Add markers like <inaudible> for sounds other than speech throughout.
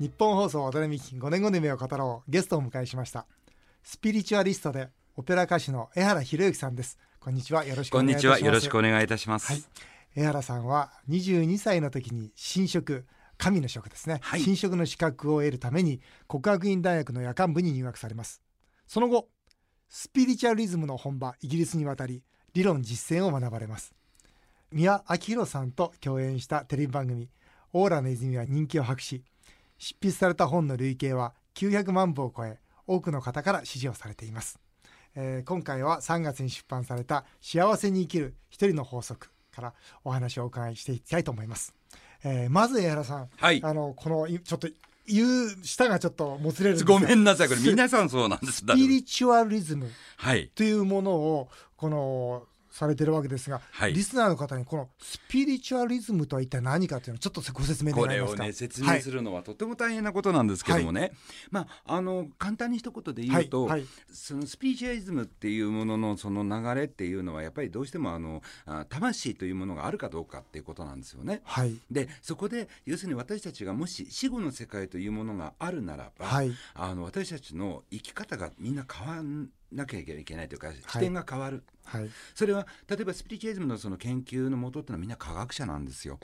日本放送渡辺美希5年後の夢を語ろうゲストをお迎えしました。スピリチュアリストでオペラ歌手の江原博之さんです。こんにちは。よろしくおこん願いいたします。にちは。よろしくお願いいたします、はい。江原さんは22歳の時に新職神の職ですね、はい。新職の資格を得るために国学院大学の夜間部に入学されます。その後スピリチュアリズムの本場イギリスに渡り理論実践を学ばれます。宮明宏さんと共演したテレビ番組「オーラの泉」は人気を博し執筆された本の累計は900万部を超え多くの方から支持をされています、えー今回は3月に出版された「幸せに生きる一人の法則」からお話をお伺いしていきたいと思います、えーまず江原さんはい。あのこのいちょっと言う舌がちょっともつれるごめんななさい。これ皆さんそうなんです。スピリチュアリズムはい。というものをこのされてるわけですが、はい。リスナーの方にこのスピリチュアリズムとは一体何かというのをちょっとご説明願こいますか？れをね説明するのはとても大変なことなんですけどもね、まああの簡単に一言で言うと、はい。はい。そのスピリチュアリズムっていうもののその流れっていうのはやっぱりどうしてもあのあ魂というものがあるかどうかっていうことなんですよね。はい。でそこで要するに私たちがもし死後の世界というものがあるならば、はい。あの私たちの生き方がみんな変わんなきゃいけないというか視点が変わる、はい。それは例えばスピリチュアリズムのその研究のもとってのはみんな科学者なんですよ。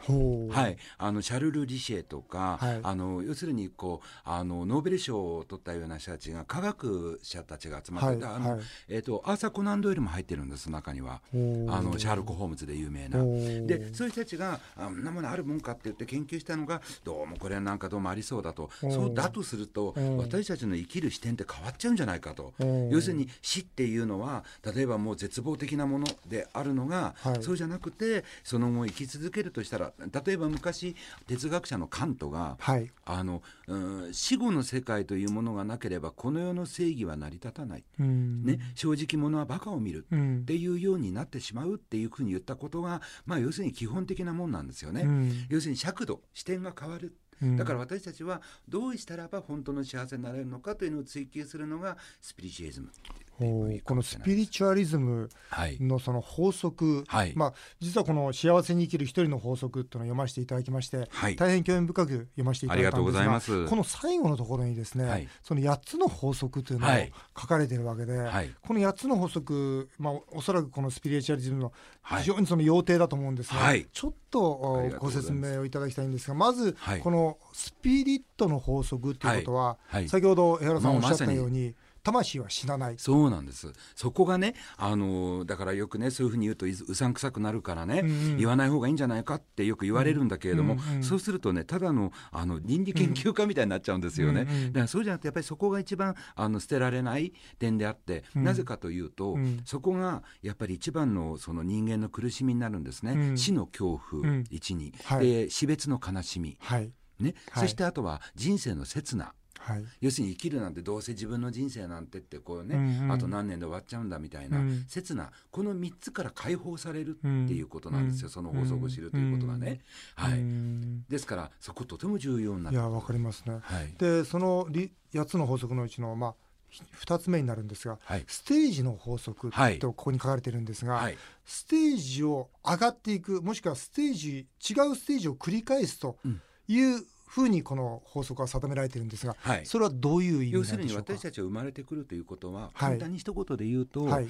はい、あのシャルル・リシェとか、はい。あの要するにこうあのノーベル賞を取ったような人たちが科学者たちが集まって、はい。あのはい。えー、とアーサー・コナン・ドイルも入ってるんです中には。あのシャーロック・ホームズで有名な。でそういう人たちがあんなものあるもんかって言って研究したのがどうもこれはなんかどうもありそうだと。う。んそうだとするとう。ん私たちの生きる視点って変わっちゃうんじゃないかと。う。ん要するに死っていうのは例えばもう絶望的なものであるのが、はい。そうじゃなくてその後生き続けるとしたら例えば昔哲学者のカントがはい。あの、うん死後の世界というものがなければこの世の正義は成り立たない、うん。ね、正直者はバカを見る。うん。っていうようになってしまうっていうふうに言ったことが、まあ、要するに基本的なもんなんですよね。うん。要するに尺度視点が変わる。うん。だから私たちはどうしたらば本当の幸せになれるのかというのを追求するのがスピリチュアリズムこのスピリチュアリズムはい。のその法則、はい。まあ、実はこの「幸せに生きる一人の法則」っていうのを読ませていただきまして、はい。大変興味深く読ませていただいたんですがこの最後のところにですね、はい。その8つの法則というのをはい。書かれているわけで、はい。この8つの法則、まあ、おそらくこのスピリチュアリズムのはい。非常にその要点だと思うんですが、はい。ちょっとご説明をいただきたいんですがまず、はい。このスピリットの法則ということは、先ほど江原さんおっしゃったように魂は死なない。そうなんです。そこがねあのだからよくねそういうふうに言うというさんくさくなるからね、うんうん。言わない方がいいんじゃないかってよく言われるんだけれども、うんうん。そうするとねただのあの倫理研究家みたいになっちゃうんですよね、うんうんだからそうじゃなくてやっぱりそこが一番あの捨てられない点であって、うん。なぜかというと、うん。そこがやっぱり一番のその人間の苦しみになるんですね、うん。死の恐怖、うん。一に、はい。で死別の悲しみ、はい。ね。はい。そしてあとは人生の刹那はい。要するに生きるなんてどうせ自分の人生なんてってこうね、うんうん。あと何年で終わっちゃうんだみたいな、うん。刹那この3つから解放されるっていうことなんですよ、うん。その法則を知るということがね、はい、うん。ですからそことても重要にないる。やわかりますね。はい。でそのり8つの法則のうちの、まあ、ひ2つ目になるんですが、はい。ステージの法則はい。とここに書かれてるんですが、はい。ステージを上がっていくもしくはステージ違うステージを繰り返すとうん。いうふうにこの法則は定められてるんですが、はい。それはどういう意味要するに私たちは生まれてくるということは、はい。簡単に一言で言うと、はい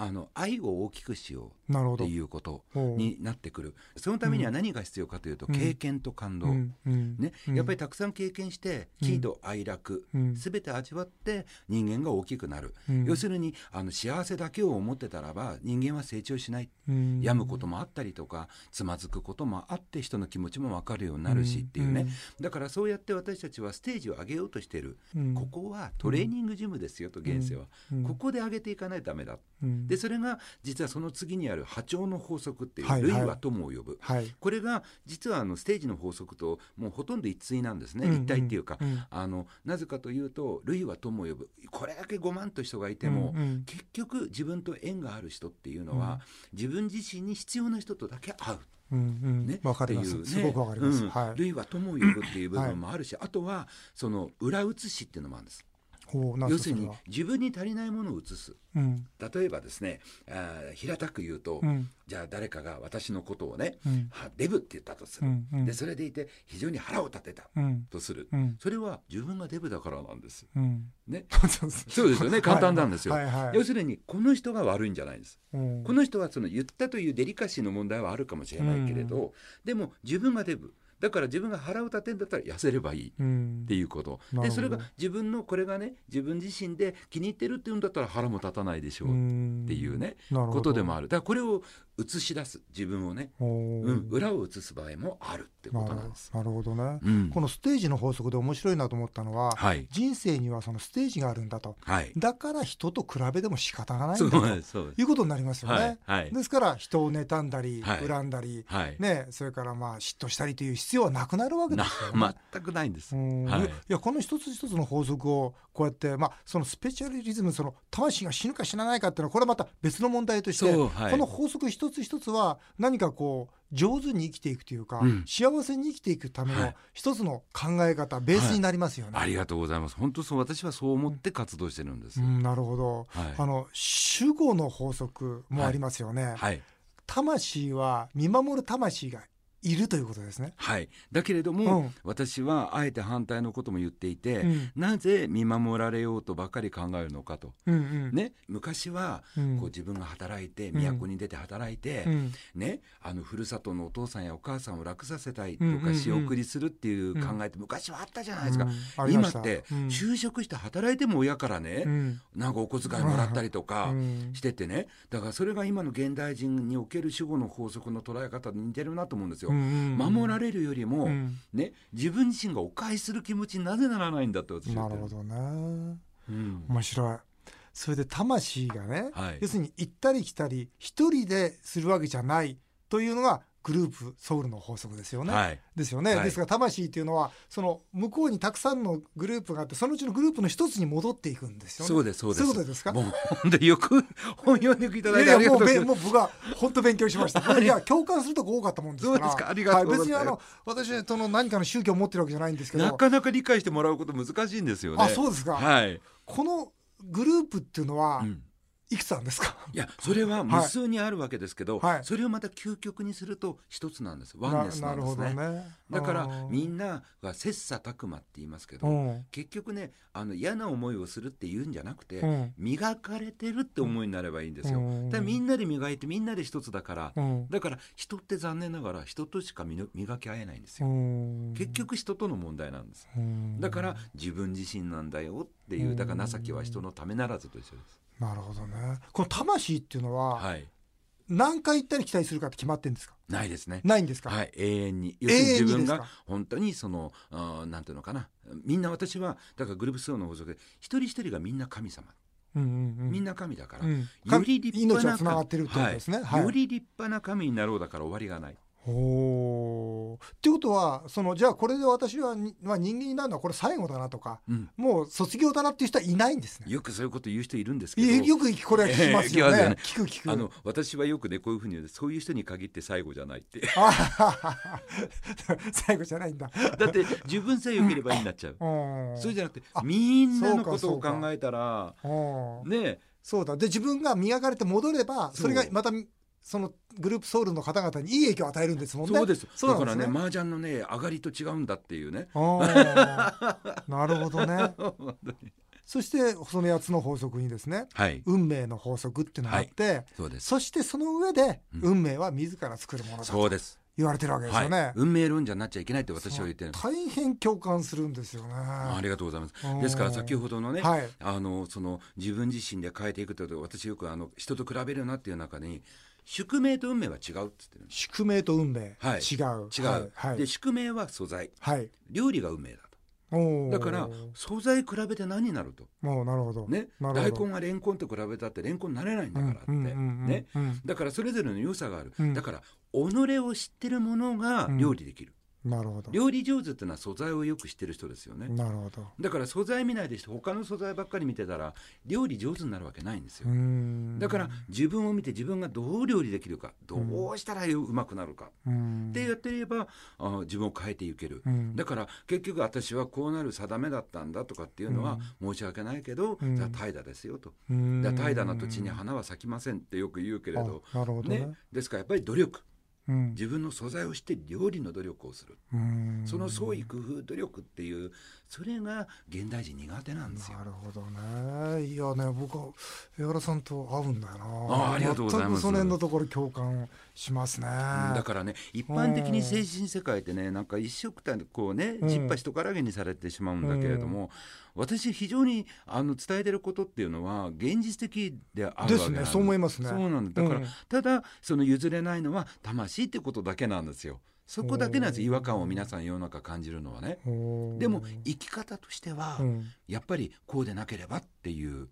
あの愛を大きくしようっていうことになってくる。そのためには何が必要かというと、うん。経験と感動、うん。うん。ね。うん。やっぱりたくさん経験してうん。喜怒哀楽、うん。すべて味わって人間が大きくなる、うん。要するにあの幸せだけを思ってたらば人間は成長しない、うん。病むこともあったりとかつまずくこともあって人の気持ちも分かるようになるしっていうね、だからそうやって私たちはステージを上げようとしてる、うん。ここはトレーニングジムですよと現世は、うん。ここで上げていかないとダメだ、うんでそれが実はその次にある波長の法則っていう、はいはい。類は友を呼ぶ、はい。これが実はあのステージの法則ともうほとんど一対なんですね、うん一体っていうか、うん。あのなぜかというと類は友を呼ぶ。これだけ5万と人がいても、うんうん。結局自分と縁がある人っていうのは、自分自身に必要な人とだけ会う。うんうん。ね、わかります、っていうね。すごくわかります、うん。はい。類は友を呼ぶっていう部分もあるし、あとはその裏写しっていうのもあるんです。要するに自分に足りないものを移す。うん。例えばですねあー平たく言うと、うん。じゃあ誰かが私のことをね、うん。はデブって言ったとする、うんうん。でそれでいて非常に腹を立てた。うん。とする、うん。それは自分がデブだからなんです。うん。ね。<laughs> そうですよね。簡単なんですよ、はいはい。はい要するにこの人が悪いんじゃないんです。うん。この人はその言ったというデリカシーの問題はあるかもしれないけれど、でも自分がデブだから自分が腹を立てんだったら痩せればいいうん。っていうこと、でそれが自分のこれがね自分自身で気に入ってるっていうんだったら腹も立たないでしょうっていうね、ことでもある。だからこれを映し出す。自分をね、おうーん、裏を映す場合もあるってことなんです。なるほど。ね、うん。このステージの法則で面白いなと思ったのは、はい。人生にはそのステージがあるんだと。はい。だから人と比べても仕方がないんだと。いうことになりますよね、はい。はい。ですから人を妬んだり、はい。恨んだり、はい、ね、それからまあ嫉妬したりという必要はなくなるわけでなすよね。全くないんです。うん。はい。いやこの一つ一つの法則をこうやって、まあ、そのスペシャリズムその魂が死ぬか死なないかっていうのはこれはまた別の問題として、はい。この法則一つ一つは何かこう上手に生きていくというか、うん。幸せに生きていくためのはい。一つの考え方、ベースになりますよね。ありがとうございます。本当そう私はそう思って活動してるんです。うん、なるほど、はい。あの主語の法則もありますよね、はい。魂は見守る魂がいるということですね。はい。だけれども、うん。私はあえて反対のことも言っていて、うん。なぜ見守られようとばかり考えるのかと。うんうん。ね、昔は、うん。こう自分が働いてうん。都に出て働いて、うん。ね、あのふるさとのお父さんやお母さんを楽させたいとか仕送りするっていう考えって昔はあったじゃないですか、今ってうん。就職して働いても親からね、うん。なんかお小遣いもらったりとかうん。しててね。だからそれが今の現代人における主語の法則の捉え方に似てるなと思うんですよ。うん守られるよりも、うん。ね、自分自身がお返しする気持ちになぜならないんだって私はなるほどね。うん。面白い。それで魂がね、はい。要するに行ったり来たり一人でするわけじゃないというのがグループソウルの法則ですよね。はいですよね、はいですから魂っていうのはその向こうにたくさんのグループがあってそのうちのグループの一つに戻っていくんですよね。そうですそうですそういうことですか？もう本当によく <laughs> 本読んでいただいてありがとうございますべもう僕は本当勉強しました。いや共感するとこ多かったもんですから。そうですか？ありがとうございますは別にあの私その何かの宗教を持ってるわけじゃないんですけど。なかなか理解してもらうこと難しいんですよね。あそうですか。はい。このグループっていうのはうんいくつなんですか？いやそれは無数にあるわけですけど、はい。それをまた究極にすると一つなんです。ワンネスなんですね。ね。だからみなんなが切磋琢磨って言いますけど、うん。結局ねあの嫌な思いをするっていうんじゃなくて、うん。磨かれてるって思いになればいいんですよ、うん。だみんなで磨いてみんなで一つだから、うん。だから人って残念ながら人としか磨き合えないんですうよ、ん。結局人との問題なんです。うん。だから自分自身なんだよっていうだから情けは人のためならずと一緒ですなるほどね。この魂っていうのははい。何回行ったり来たりするかって決まってんですか？ないですね。ないんですか？はい、永遠に。要永するに自分が本当にそのなんていうのかな。みんな私はだからグループスローの法則で一人一人がみんな神様、うんうんうん。みんな神だから、うん。より立派な命はつながってるってことですね。はい。より立派な神になろうだから終わりがないおー。っていうことはそのじゃあこれで私はに、まあ、人間になるのはこれ最後だなとか、うん。もう卒業だなっていう人はいないんですね。よくそういうこと言う人いるんですけど。いよくこれは聞きますよね。ええ聞きますよね聞く聞く。あの私はよくねこういうふうにそういう人に限って最後じゃない。っ <laughs> て最後じゃないんだ。だって自分さえ良ければいいになっちゃう、<laughs> うん。そうじゃなくてあみんなのことを考えたらうん。ね。そうだ。で自分が磨かれて戻ればそれがまたそのグループソウルの方々にいい影響を与えるんですもんね。そうです。だからね麻雀のね上がりと違うんだっていうね。なるほどね。<laughs> そしてその8つの法則にですねはい。運命の法則っていうのがあって、そうです。そしてその上でうん。運命は自ら作るものだとそうです。言われてるわけですはい。よね。運命論者になっちゃいけないって私は言ってる大変共感するんですよね。ありがとうございます。うん。ですから先ほどのね、はい。あのその自分自身で変えていくと私よくあの人と比べるなっていう中に宿命と運命は違うって言ってる宿命と運命、はい。違う。違う、はい。はい。で宿命は素材。はい。料理が運命だおとー。だから素材比べて何になると。もうなるほど。ね。大根がレンコンと比べたってレンコンになれないんだからって、ね。うんだからそれぞれの良さがある、うん。だから己を知ってるものが料理できる、なるほど。料理上手ってのは素材をよく知ってる人ですよね。なるほど。だから素材見ないで他の素材ばっかり見てたら料理上手になるわけないんですよ。だから自分を見て自分がどう料理できるかどうしたらうまくなるか。うん。ってやってればあ自分を変えていける。うん。だから結局私はこうなる定めだったんだとかっていうのは申し訳ないけど、うん。じゃあ怠惰ですよと、怠惰な土地に花は咲きませんってよく言うけれどね。ね、ですからやっぱり努力うん。自分の素材を知って料理の努力をする。その創意工夫努力っていうそれが現代人苦手なんですよ。な。るほどね。いやね僕は江原さんと合うんだよな。あありがとうございます。全くその辺のところ共感しますね。だからね一般的に精神世界ってねなんか一色たこうねうん。ちっぱ人からげにされてしまうんだけれども、私非常にあの伝えてることっていうのは現実的であるです。ね。そう思いますね。そうなんだ。だから、うん。ただその譲れないのは魂ってことだけなんですよ。そこだけなんです。違和感を皆さん世の中感じるのはね。でも生き方としては、うん。やっぱりこうでなければっていう、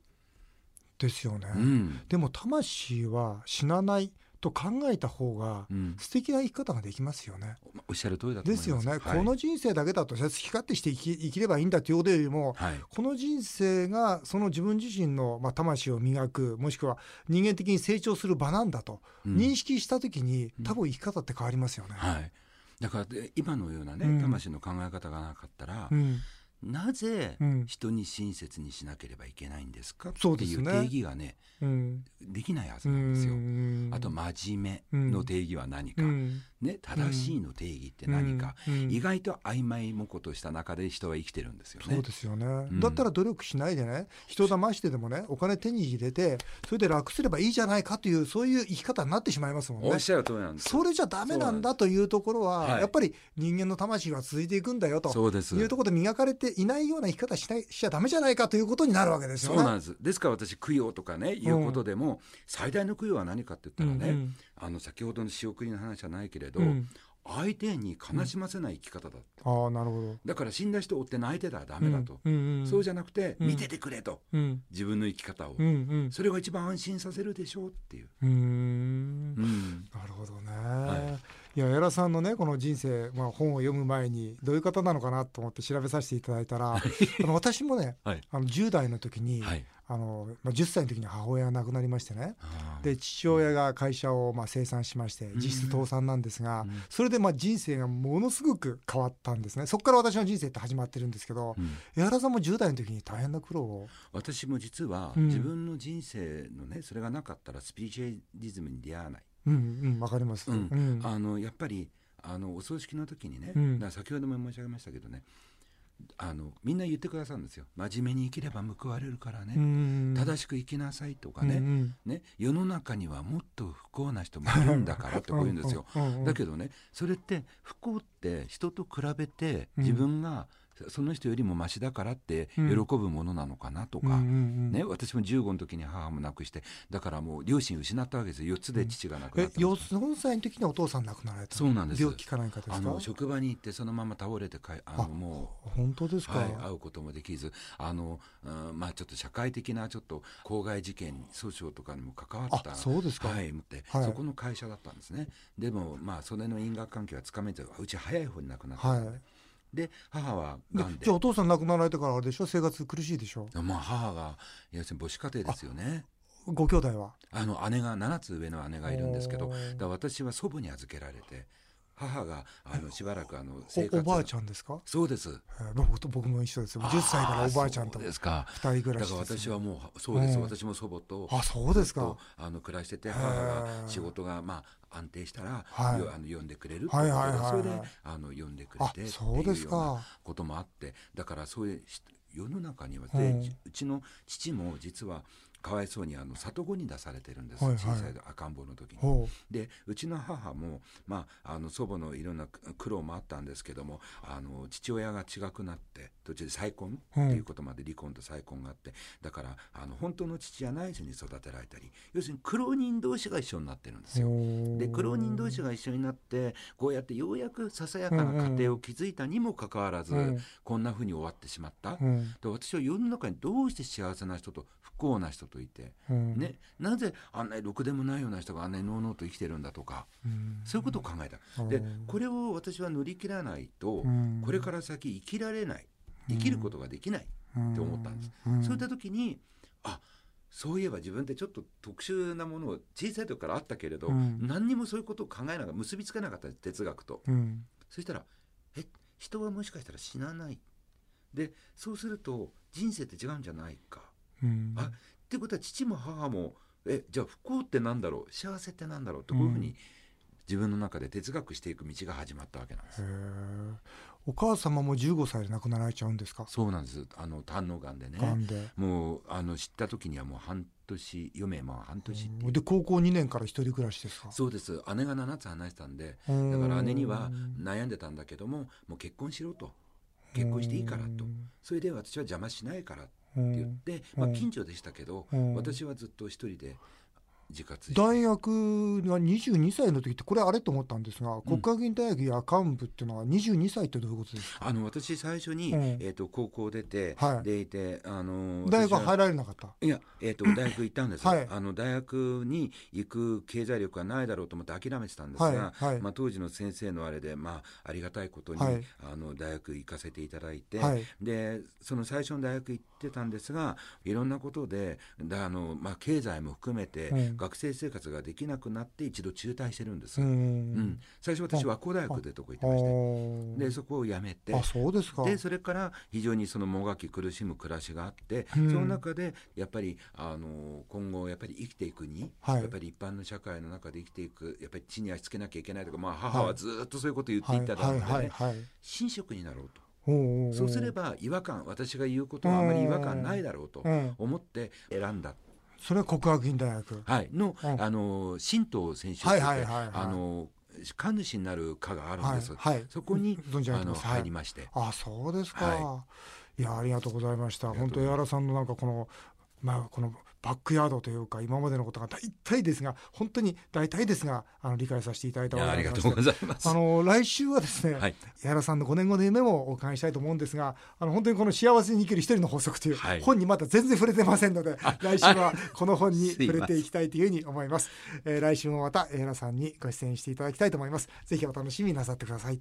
ですよね、うん。でも魂は死なないと考えた方がうん。素敵な生き方ができますよね。おっしゃる通りだと思います。ですよね、はい。この人生だけだと好き勝手して生き生きればいいんだということよりも、はい。この人生がその自分自身の、まあ、魂を磨くもしくは人間的に成長する場なんだとうん。認識した時に、多分生き方って変わりますよね。はい、だからで今のようなね、うん。魂の考え方がなかったら、うんなぜうん。人に親切にしなければいけないんですかっていう定義がねうん。できないはずうなんですよ。んあと真面目の定義は何か、うんね、正しいの定義って何か、うんうん意外と曖昧もことした中で人は生きてるんですよね。そうですよね、ん。だったら努力しないでね。人騙してでもねお金手に入れてそれで楽すればいいじゃないかというそういう生き方になってしまいますもんね。おっしゃる通りなんですそれじゃダメなんだというところは、はい。やっぱり人間の魂は続いていくんだよと。そうです。いうところで磨かれていないような生き方しないしちゃダメじゃないかということになるわけですよね。そうなんです。ですから私供養とかねいうことでも、最大の供養は何かって言ったらね、うんうん。あの先ほどの仕送りの話じゃないけれど、うん。相手に悲しませない生き方だ、ああなるほど。だから死んだ人を追って泣いてたらダメだと、うんうんうん。そうじゃなくて、うん。見ててくれと。うん。自分の生き方を、うんうん。それが一番安心させるでしょうっていう、うーん。うん。なるほどね。、はい。や江良さんのねこの人生、まあ、本を読む前にどういう方なのかなと思って調べさせていただいたらあの私もねはい。あの10代の時に、はいあのまあ、10歳の時に母親が亡くなりましてね。で父親が会社をまあ清算しましてん。実質倒産なんですが、うん。それでまあ人生がものすごく変わったんですね。そこから私の人生って始まってるんですけど、うん。江原さんも10代の時に大変な苦労を？私も実はうん。自分の人生のねそれがなかったらスピリチュアリズムに出会わない、うんうんわかります、あのやっぱりあのお葬式の時にね、うん。先ほども申し上げましたけどねあのみんな言ってくださるんですよ。真面目に生きれば報われるからね、うん。正しく生きなさいとかね,、うんね。世の中にはもっと不幸な人もいるんだからってこう言うんですよ。うんうんうん。だけどねそれって不幸って人と比べてうん。自分がその人よりもマシだからって喜うん。ぶものなのかなとか、うんうんうん。ね、私も15の時に母も亡くしてだからもう両親失ったわけですよ。4つで父が亡くなえったんですよ。4歳の時にお父さん亡くなられたそうなんです。病気か何かですか？あの職場に行ってそのまま倒れてかいあのあも本当ですか、うはい、会うこともできずあの、うんまあ、ちょっと社会的なちょっと公害事件訴訟とかにも関わったあそうですか。はい、思って、はい。そこの会社だったんですね。でもまあそれの因果関係はつかめずうち早い方に亡くなったはい。ので,、で母はでがんで。じゃあお父さん亡くなられてからあれでしょ？生活苦しいでしょ？まあ母が要するに母子家庭ですよね。ご兄弟は？あの姉が7つ上の姉がいるんですけどだ私は祖母に預けられて母があのしばらくあのお生活おばあちゃんですか、そうです。えー僕と僕も一緒ですよ。10歳からおばあちゃんとそうですか。二人暮らだから私はもうそうです、うん。私も祖母とあそうですか。あの暮らしてて母が仕事がまあ安定したら、はい。よあの呼んでくれるってはいはいはいはい。それであの呼んでくれあてそうですいうようなかこともあってだからそういうし世の中にはで、うん。うちの父も実はかわいそうにあの里子に出されてるんです、はいはい。小さい赤ん坊の時に。ほでうちの母も、まあ、あの祖母のいろんな苦労もあったんですけどもあの父親が違くなって途中で再婚？っていうことまで離婚と再婚があって。だからあの本当の父じゃない人に育てられたり要するに苦労人同士が一緒になってるんですよ。う。で苦労人同士が一緒になってこうやってようやくささやかな家庭を築いたにもかかわらず、うん。こんなふうに終わってしまった。うん。で私は世の中にどうして幸せな人と不幸な人とといて、うん。ね、なぜあんなにろくでもないような人があんなにのうのうと生きてるんだとか、うん。そういうことを考えた。でこれを私は乗り切らないと、うん。これから先生きられない。生きることができない、って思ったんです。うん。そういった時にあそういえば自分ってちょっと特殊なものを小さい時からあったけれど、うん。何にもそういうことを考えながら結びつかなかった。哲学と。うん。そしたらえ人はもしかしたら死なない。でそうすると人生って違うんじゃないか。うん。あってことは父も母もえじゃあ不幸ってなんだろう？幸せってなんだろう？とこういうふうに自分の中で哲学していく道が始まったわけなんです。へえお母様も15歳で亡くなられちゃうんですか？そうなんです。あの胆のがんでね。で。もうあの知った時にはもう半年余命まあ半年で高校2年から一人暮らしですか？そうです。姉が7つ離してたんでうん。だから姉には悩んでたんだけどももう結婚しろと。結婚していいからと。それで私は邪魔しないからってうん言って、まあ、うん。近所でしたけどうん。私はずっと一人で自活大学が22歳の時ってこれあれと思ったんですが、国学院大学夜間部っていうのは22歳ってどういうことですか？あの私最初に、うん。えー、と高校出て、はい。でいてあの大学入られなかった？いや、えー、と <laughs> 大学行ったんです、はい。あの大学に行く経済力がないだろうと思って諦めてたんですが、はい。はい。まあ、当時の先生のあれで、まあ、ありがたいことに、はい。あの大学行かせていただいて、はい。でその最初の大学行ってたんですがいろんなことでだあの、まあ、経済も含めて、うん学生生活ができなくなって一度中退してるんです、ううん。ん最初私和光大学でとこ行ってまして。でそこを辞めて。あそうですか。でそれから非常にそのもがき苦しむ暮らしがあって、うん。その中でやっぱりあの今後やっぱり生きていくに、はい。やっぱり一般の社会の中で生きていくやっぱり地に足つけなきゃいけないとか、まあ、母はずっとそういうことを言っていたので、ね。はいはいはいはい。神職になろうと。そうすれば違和感私が言うことはあまり違和感ないだろうとうん。思って選んだ、それは国学院大学。はい、の,、うん。あの神道選手とはいはいはいはい。あの神主になる科があるんです、はい。はい。そこに <laughs> あの入りまして、あそうですか、、はい。やありがとうございました。本当江原さんのなんかこのまあこのバックヤードというか今までのことが大体ですが本当に大体ですがあの理解させていただいたいやありがとうごいざいます。あの来週はですね、はい。江原さんの5年後の夢もお伺いしたいと思うんですがあの本当にこの幸せに生きる一人の法則というはい。本にまだ全然触れてませんので、来週はこの本に触れていきたいというふうに思います、えー来週もまた江原さんにご出演していただきたいと思います。ぜひお楽しみになさってください